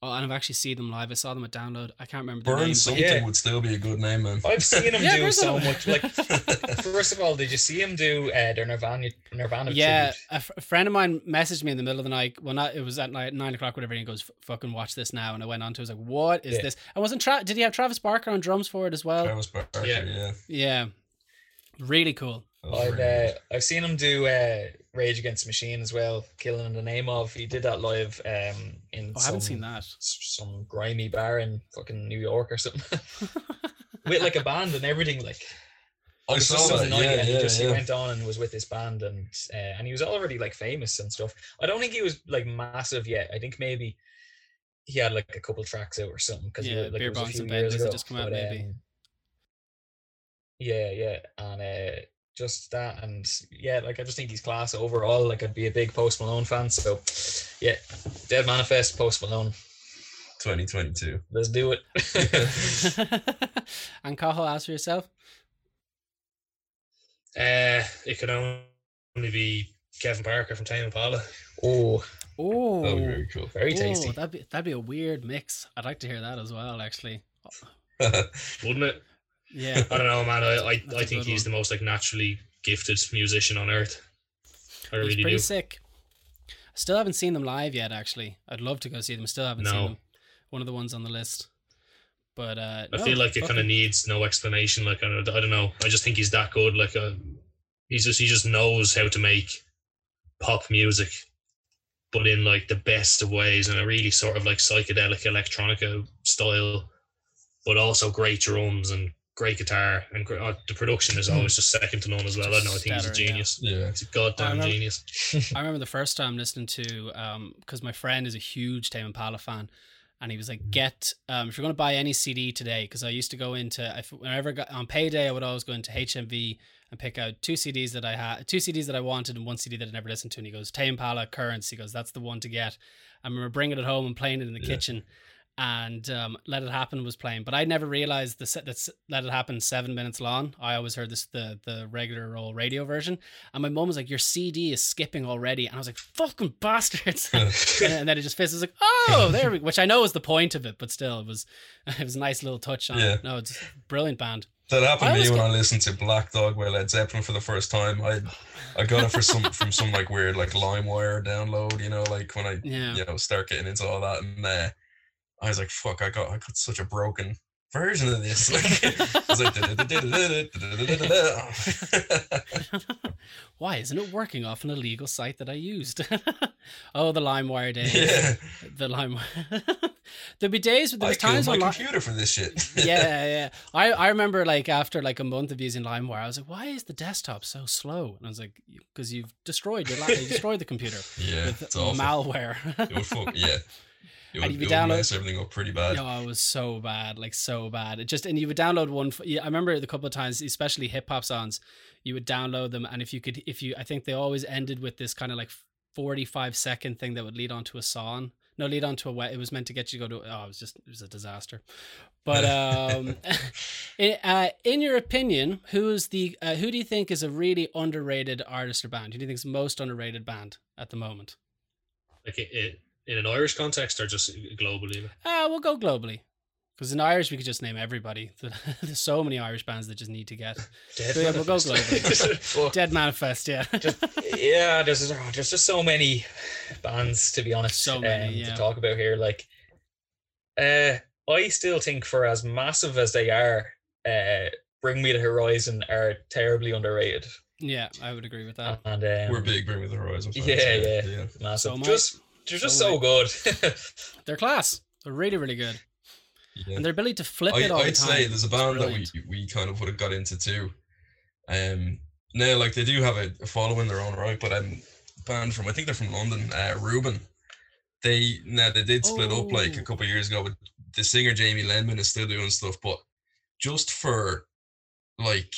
Oh, and I've actually seen them live. I saw them at Download. I can't remember the name. Burn but- something Yeah. would still be a good name, man. I've seen him Yeah, do so a- much. Like, first of all, did you see him do uh, their Nirvana Nirvana Yeah, tribute? a, f- a friend of mine messaged me in the middle of the night. Well, not it was at night nine o'clock, whatever. And he goes, "Fucking watch this now." And I went on to. I was like, "What is Yeah. this?" I wasn't. Tra- did he have Travis Barker on drums for it as well? Travis Barker, Yeah. yeah. Yeah, really cool. I've really uh, I've seen him do uh, Rage Against the Machine as well, killing in the name of. He did that live um in Oh, I some, haven't seen that. some grimy bar in fucking New York or something, with like a band and everything. Like I it saw just that. something night, Yeah, and he yeah, just he went on and was with this band and uh, and he was already like famous and stuff. I don't think he was like massive yet. I think maybe he had like a couple tracks out or something because Yeah, like, Beer a Bongs few and years Benders had ago. just come out, but, maybe. um, yeah, yeah, and uh, just that, and yeah, like I just think he's class overall. Like I'd be a big Post Malone fan, so yeah, Dead Manifest, Post Malone. 2022. Let's do it. and Cathal, ask for yourself. Uh, it could only be Kevin Parker from Tame Impala. Oh, oh, That would be very cool. very tasty. Oh, that'd be that'd be a weird mix. I'd like to hear that as well. Actually, Wouldn't it? Yeah. I don't know, man. I I, That's I think he's one. the most like naturally gifted musician on earth. I He's really pretty do. sick. I still haven't seen them live yet. Actually, I'd love to go see them. Still haven't seen them. One of the ones on the list. But uh, I no, feel like it kind of needs no explanation. Like I don't, I don't know. I just think he's that good. Like uh, he's just he just knows how to make pop music, but in like the best of ways, and a really sort of like psychedelic electronica style, but also great drums and great guitar and gr- uh, the production is always just second to none as well. I don't know. I think he's a Stellar, yeah. genius. yeah. He's a goddamn remember- genius. I remember the first time listening to um because my friend is a huge Tame Impala fan, and he was like, "Get um if you're going to buy any CD today, because I used to go into if whenever I got on payday, I would always go into HMV and pick out two CDs that I had, two CDs that I wanted, and one CD that I never listened to. And he goes, Tame Impala Currents. He goes, that's the one to get. I remember bringing it home and playing it in the Yeah. kitchen. And um, Let It Happen was playing, but I never realized the set that's Let It Happen seven minutes long. I always heard this the the regular old radio version, and my mom was like, "Your CD is skipping already," and I was like, "Fucking bastards!" and, then it just fits. It's like, "Oh, there we," which I know is the point of it, but still, it was it was a nice little touch on. Yeah. it. No, it's a brilliant band. That happened to me when I listened to Black Dog by Led Zeppelin for the first time. I I got it for some from some like weird like LimeWire download, you know, like when I Yeah. you know start getting into all that, and uh, I was like, "Fuck!" I got I got such a broken version of this. Like, was like, Why isn't it working off an illegal site that I used? oh, the LimeWire days. yeah, The LimeWire. There'd be days, there I was killed times my when Li- computer for this shit. yeah, yeah. I, I remember like after like a month of using LimeWire, I was like, why is the desktop so slow? And I was like, because you've destroyed your la- you destroyed the computer yeah, with malware. It would fuck, yeah. It And you'd be would download- mess everything up pretty bad. No, it was so bad, like so bad. It just and you would download one. f- Yeah, I remember the couple of times, especially hip hop songs, you would download them, and if you could, if you, I think they always ended with this kind of like forty-five second thing that would lead on to a song. No, lead on to a way. It was meant to get you to go to. Oh, it was just it was a disaster. But um, in, uh, in your opinion, who is the uh, who do you think is a really underrated artist or band? Who do you think is the most underrated band at the moment? Like it, it, in an Irish context or just globally. Uh, we'll go globally. Because in Irish, we could just name everybody. There's so many Irish bands that just need to get. Dead So yeah, we'll go Manifest. globally. Dead Manifest, yeah. yeah, there's there's just so many bands to be honest. So many, um, yeah. to talk about here. Like, uh, I still think for as massive as they are, uh, Bring Me the Horizon are terribly underrated. yeah, I would agree with that. And um, We're big, bring me the horizon. fans, Yeah, yeah. yeah. massive. So am just they're just So so, good. They're class. They're really, really good. yeah. And their ability to flip I, it all the I'd time. say there's a band that we we kind of would have got into too. Um, now like they do have a, a following their own right, but um, band from I think they're from London, uh, Reuben. They now they did split up like Oh. a couple of years ago, but the singer Jamie Lenman is still doing stuff. But just for like,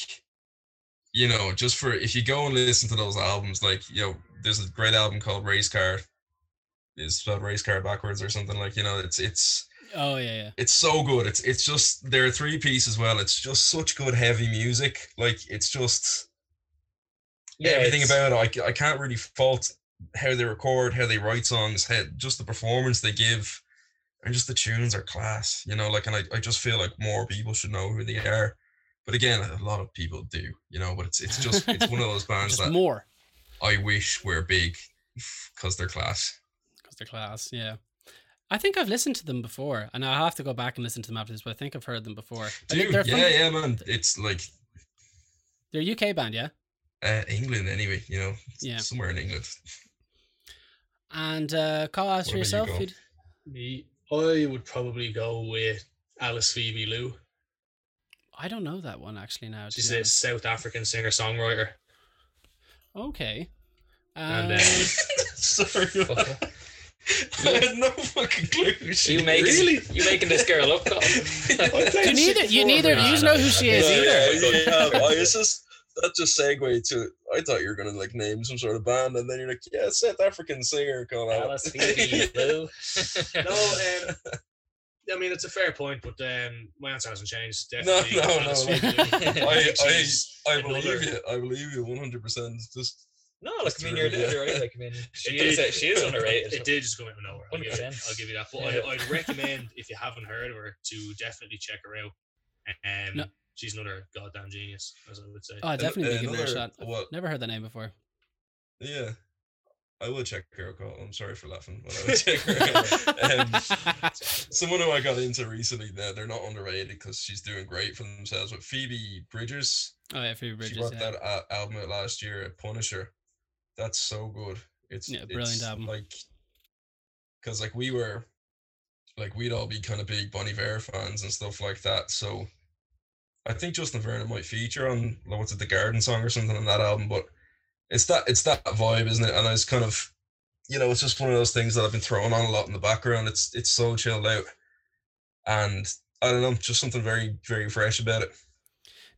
you know, just for if you go and listen to those albums, like you know, there's a great album called Race Car. Is spelled race car backwards or something like you know it's it's Oh, yeah, yeah. it's so good. It's it's just they're three piece as well. It's just such good heavy music. Like it's just everything it's- about it. I, I can't really fault how they record, how they write songs, how just the performance they give, and just the tunes are class. You know, like and I, I just feel like more people should know who they are. But again, a lot of people do, you know. But it's it's just it's one of those bands Just that more. I wish were big because they're class. Because they're class, yeah. I think I've listened to them before, and I have to go back and listen to them after this, but I think I've heard them before. I Dude, they're from, yeah, yeah, man. It's like They're a UK band, yeah? uh, England anyway. You know, Yeah. somewhere in England. And uh, call ask for What about you, yourself. Me, I would probably go with Alice Phoebe Lou. I don't know that one actually now. to She's a honest. South African singer songwriter. Okay. And, Um, uh, Sorry. Fuck. I had no fucking clue. She You making Really? you making this girl up? Colin? you neither, you neither, you know who she is Yeah, either. yeah, yeah, why is this? that just segue to I thought you were gonna like name some sort of band, and then you're like, yeah, South African singer called Alice Phoebe no, um, I mean it's a fair point, but um, my answer hasn't changed. No, Definitely no, Alice no. I, I, I believe you. I believe you 100. percent Just No, like I mean, to you're, really- you're right. Like I mean, she It is did- she is underrated. It did just come out of nowhere. I'll give, it, 100%. I'll give you that. But Yeah. I, I'd recommend if you haven't heard of her to definitely check her out. Um, No. she's another goddamn genius, as I would say. Oh, definitely and give her a another- shot. What? Never heard that name before. Yeah, I will check her out. I'm sorry for laughing, but I will check her out. Um, someone who I got into recently, now they're not underrated because she's doing great for themselves. But Phoebe Bridgers, oh yeah, Phoebe Bridgers. she brought Yeah. that uh, album out last year, Punisher. That's so good. It's Yeah, brilliant it's album. Like, because like we were, like we'd all be kind of big Bon Iver fans and stuff like that. So, I think Justin Vernon might feature on like, what's it, the Garden song or something on that album. But it's that it's that vibe, isn't it? And I was kind of, you know, it's just one of those things that I've been throwing on a lot in the background. It's it's so chilled out, and I don't know, just something very very fresh about it.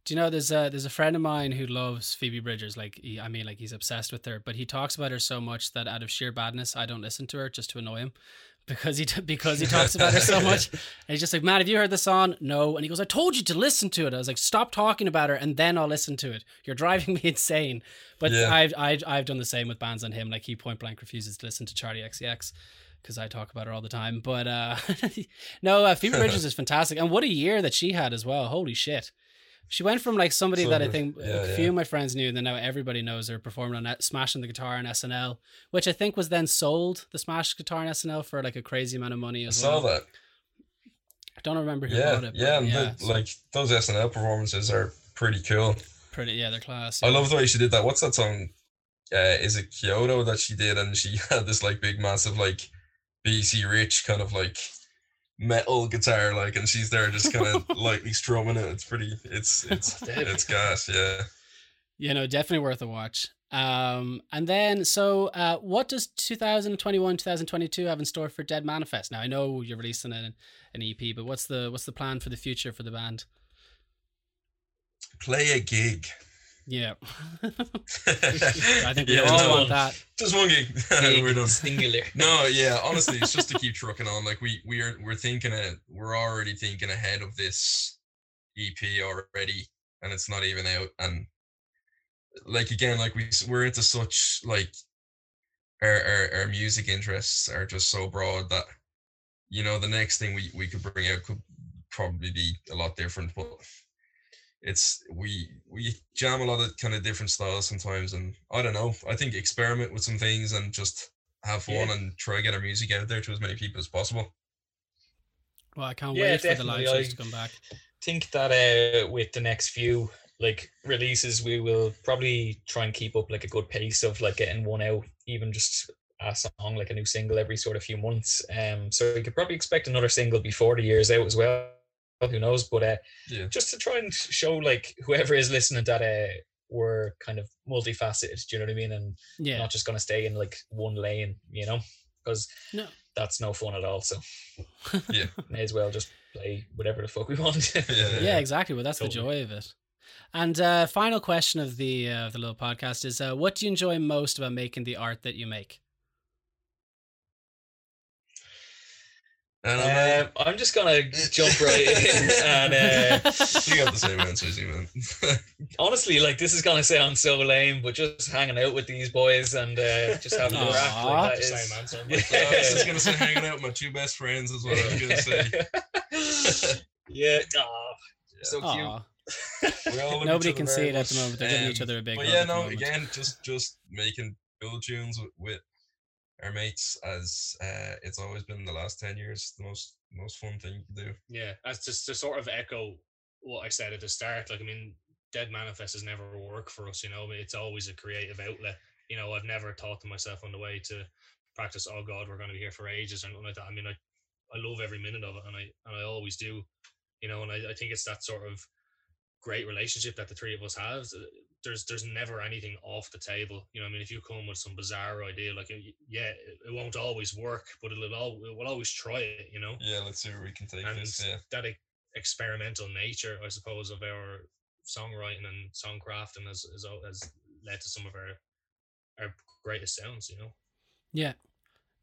Do you know there's a there's a friend of mine who loves Phoebe Bridgers. Like he, I mean, like he's obsessed with her. But he talks about her so much that out of sheer badness, I don't listen to her just to annoy him, because he because he talks about her so much. And he's just like, man, have you heard the song? No. And he goes, I told you to listen to it. I was like, stop talking about her, and then I'll listen to it. You're driving me insane. But Yeah. I've, I've I've done the same with bands on him. Like he point blank refuses to listen to Charli XCX. Because I talk about her all the time, but uh, no, uh, Phoebe Bridgers is fantastic, and what a year that she had as well. Holy shit! She went from like somebody So that I think Yeah, a yeah. few of my friends knew, and then now everybody knows her performing on smashing the guitar on SNL, which I think was then sold the smash guitar on SNL for like a crazy amount of money I as saw well. that. I don't remember who Yeah, bought it. yeah, yeah, the- like those SNL performances are pretty cool. pretty. Yeah, they're class. I love the way she did that. What's that song? Uh, is it Kyoto that she did? And she had this like big, massive, like BC Rich kind of like metal guitar, like, and she's there just kind of lightly strumming it. It's pretty. It's it's it's gas. Yeah. you know, definitely worth a watch. Um, and then so, uh, what does 2021, 2022 have in store for Dead Manifest? Now, I know you're releasing an an EP, but what's the what's the plan for the future for the band? Play a gig. Yeah, I I think we all want that. Just one gig. We're done. singular. No, yeah, honestly, it's just to keep trucking on. Like we we are we're thinking it. We're already thinking ahead of this EP already, and it's not even out. And like again, like we we're into such like our our, our music interests are just so broad that you know the next thing we we could bring out could probably be a lot different, but. It's we we jam a lot of kind of different styles sometimes, and I don't know. I think experiment with some things and just have fun Yeah. and try to get our music out there to as many people as possible. Well, I can't Yeah, wait for the live definitely. shows to come back. think that uh with the next few like releases we will probably try and keep up like a good pace of like getting one out even just a song like a new single every sort of few months um so we could probably expect another single before the year's out as well who knows but uh Yeah. just to try and show like whoever is listening that uh we're kind of multifaceted do you know what i mean and Yeah, not just going to stay in like one lane you know because No. that's no fun at all so Yeah. may as well just play whatever the fuck we want Yeah. yeah, exactly. Well, that's the joy of it. And uh, final question of the uh, of the little podcast is: uh, What do you enjoy most about making the art that you make? And I'm Um, I'm just gonna jump right in, and uh, you got the same answers, you man. honestly, like this is gonna sound so lame, but just hanging out with these boys and uh, just having a crack Aw. like that The is. same answer. I was just gonna say hanging out with my two best friends is what I was gonna say. yeah, aw, so cute. Aw, We all nobody can see it at the moment. They're giving each Um, other a big. But yeah, no, again, just just making build tunes with, with our mates as uh, it's always been the last ten years the most most fun thing you do. Yeah, as just to sort of echo what I said at the start. Like, I mean, Dead Manifest has never worked for us. You know, it's always a creative outlet. You know, I've never thought to myself on the way to practice. Oh God, we're going to be here for ages or like that. I mean, I I love every minute of it, and I and I always do. You know, and I, I think it's that sort of great relationship that the three of us have. Uh, There's there's never anything off the table. You know, I mean, if you come with some bizarre idea, like yeah, it, it won't always work, but it'll all we'll always try it. You know Yeah, let's see where we can take and this. Yeah. that e- experimental nature, I suppose, of our songwriting and songcrafting has, has has led to some of our our greatest sounds. You know. Yeah.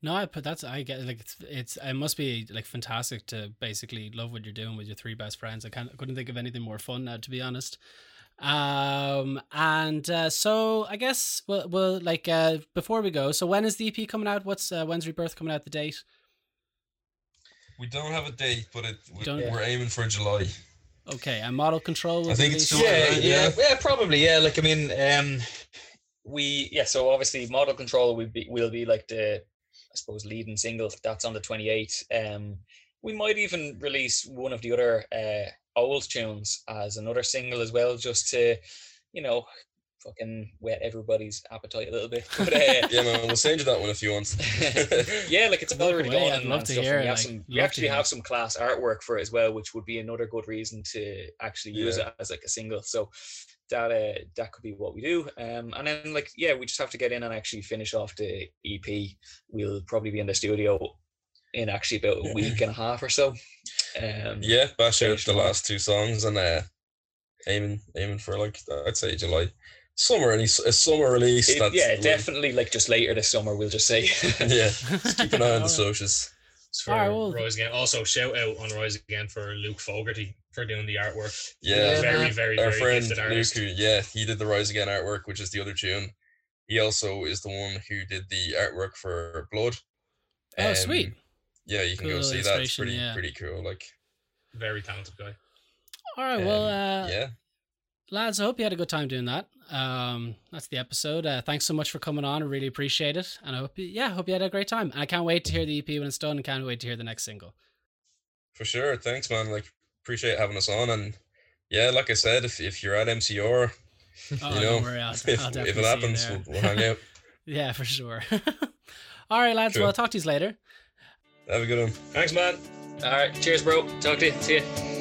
No, I put that's I get like it's it's it must be like fantastic to basically love what you're doing with your three best friends. I can't couldn't think of anything more fun now, to be honest. Um and uh, so I guess we'll, we'll like uh before we go, so when is the EP coming out? What's uh, when's Rebirth coming out? The date? We don't have a date, but it we, we're aiming for July. Okay, and model control. I think it's July, yeah, yeah, yeah, probably yeah. Like I mean, um, we yeah. So obviously, model control will be will be like the I suppose leading single. That's on the twenty eighth. Um, we might even release one of the other uh, old tunes as another single as well, just to, you know, fucking whet everybody's appetite a little bit. But, uh, yeah, man, we'll send you that one if you want. yeah, like it's already going. I'd love to stuff. hear. We, like, some, we actually have some class artwork for it as well, which would be another good reason to actually use yeah. it as like a single. So that uh, that could be what we do. Um, and then like yeah, we just have to get in and actually finish off the EP. We'll probably be in the studio in actually about a week and a half or so. Um, yeah, bash out the last two songs and uh, aiming aiming for like I'd say July. Summer, any a summer release. It, yeah, definitely like just later this summer. We'll just say. yeah, just keep an eye on the socials. For right, well, Rise Again. Also, shout out on Rise Again for Luke Fogarty for doing the artwork. Yeah, very, very, our very friend Luke. Who, yeah, he did the Rise Again artwork, which is the other tune. He also is the one who did the artwork for Blood. Oh, um, sweet. Yeah, you can cool go see that. It's pretty, yeah. pretty cool. Like, very talented guy. All right. Um, well, uh, yeah lads, I hope you had a good time doing that. Um, that's the episode. Uh, thanks so much for coming on. I really appreciate it, and I hope you, yeah, hope you had a great time. And I can't wait to hear the EP when it's done, and can't wait to hear the next single. For sure, thanks, man. Like, appreciate having us on, and yeah, like I said, if if you're at MCR, oh, you know, worry, I'll, if, I'll if it happens, we'll, we'll hang out. yeah, for sure. All right, lads. Sure. Well, I'll talk to you later. Have a good one. Thanks, man. All right. Cheers, bro. Talk to you. See you.